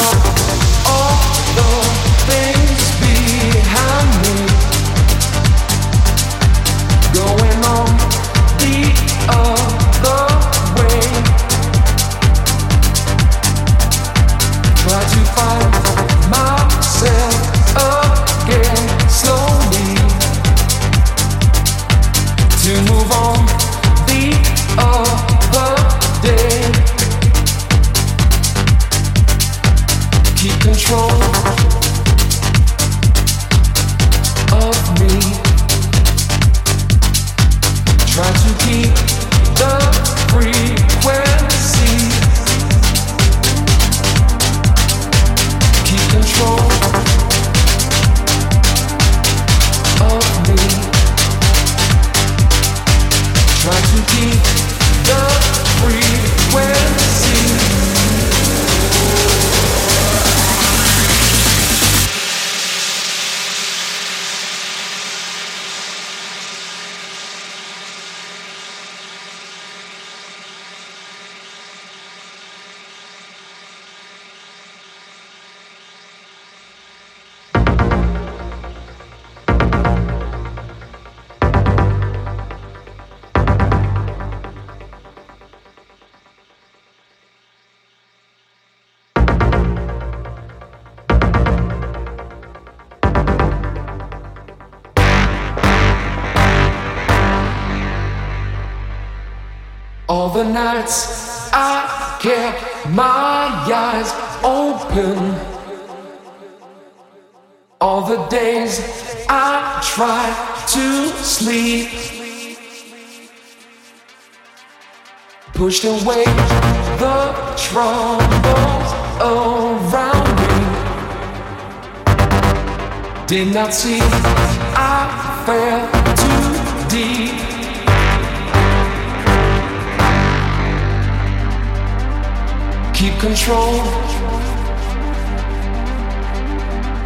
Oh. All the days I tried to sleep. Pushed away the troubles around me. Did not see I fell too deep. keep control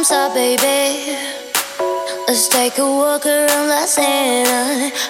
Come stop, baby. Let's take a walk around Las Vegas.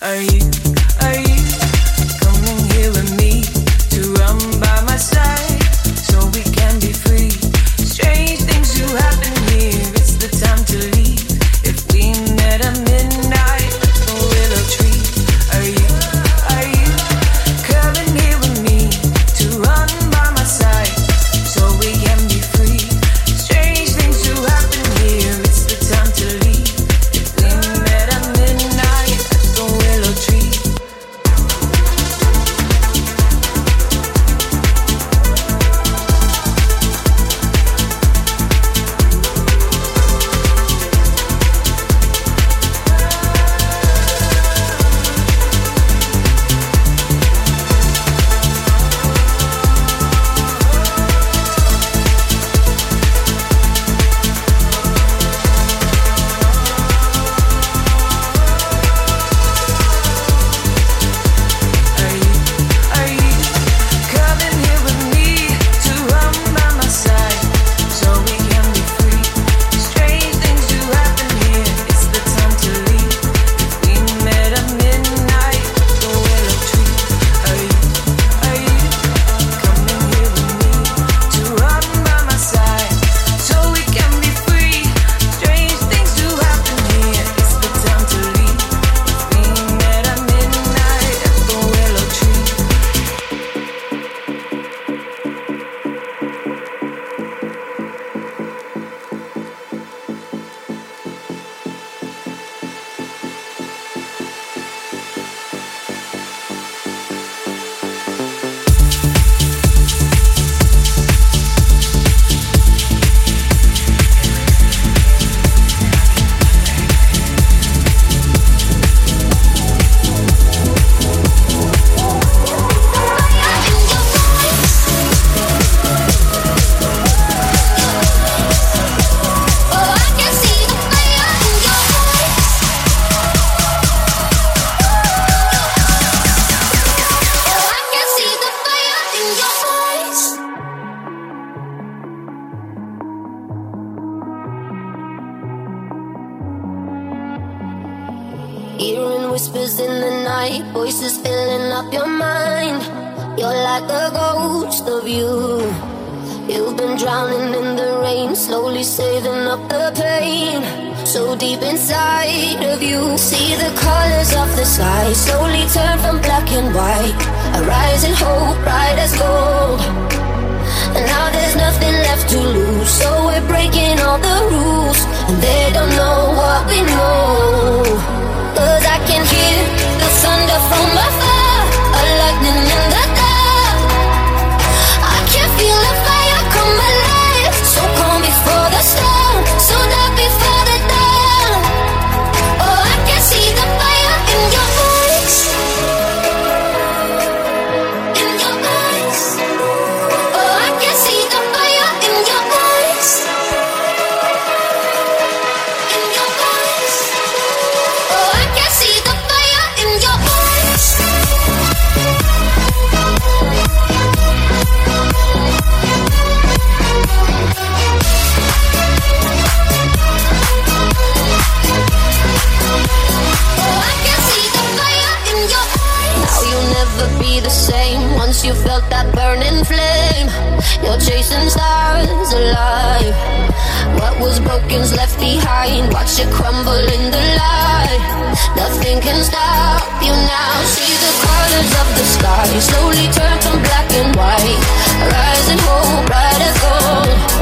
Are you? slowly saving up the pain. So deep inside of you see the colors of the sky slowly turn from black and white. A rising hope bright as gold. And now there's nothing left to lose so we're breaking all the rules. And they don't know what we know. Alive. What was broken's left behind. Watch it crumble in the light. Nothing can stop you now. See the colors of the sky slowly turn from black and white. Rising hope, bright as gold.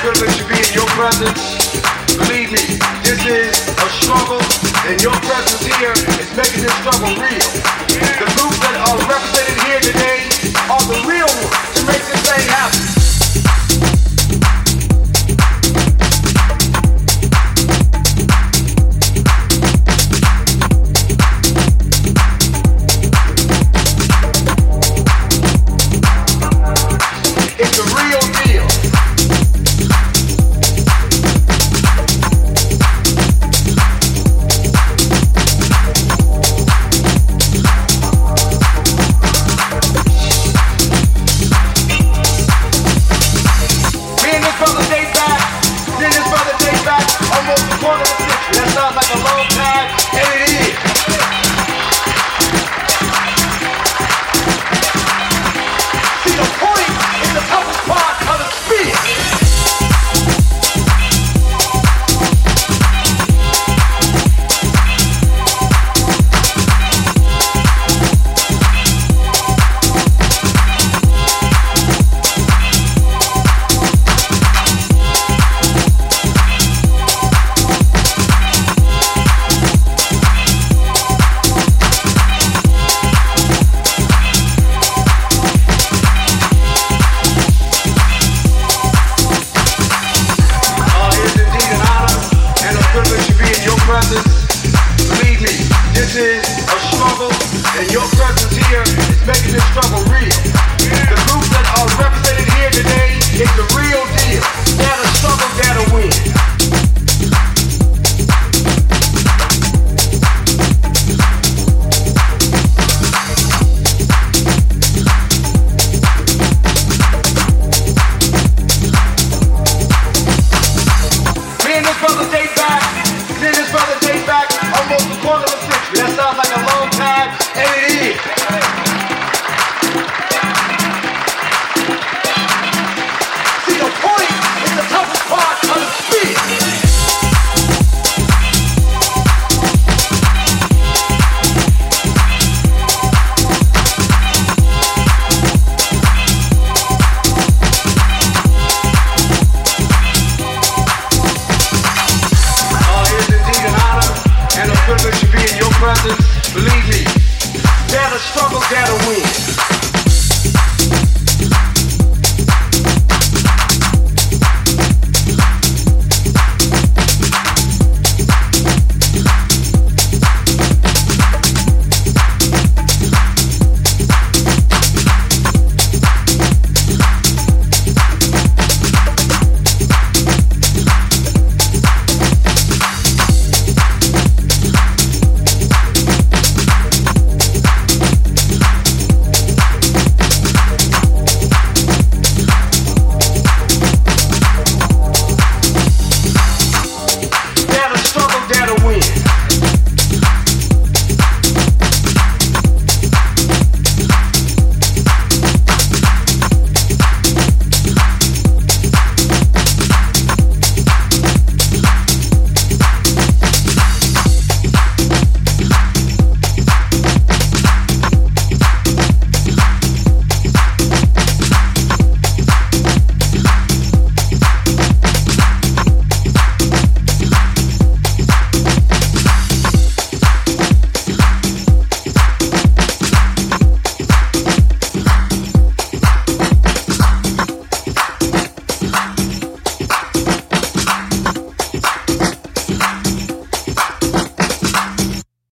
privilege to be in your presence. Believe me, this is a struggle, and your presence here is making this struggle real. The groups that are represented here today are the real ones to make this thing happen.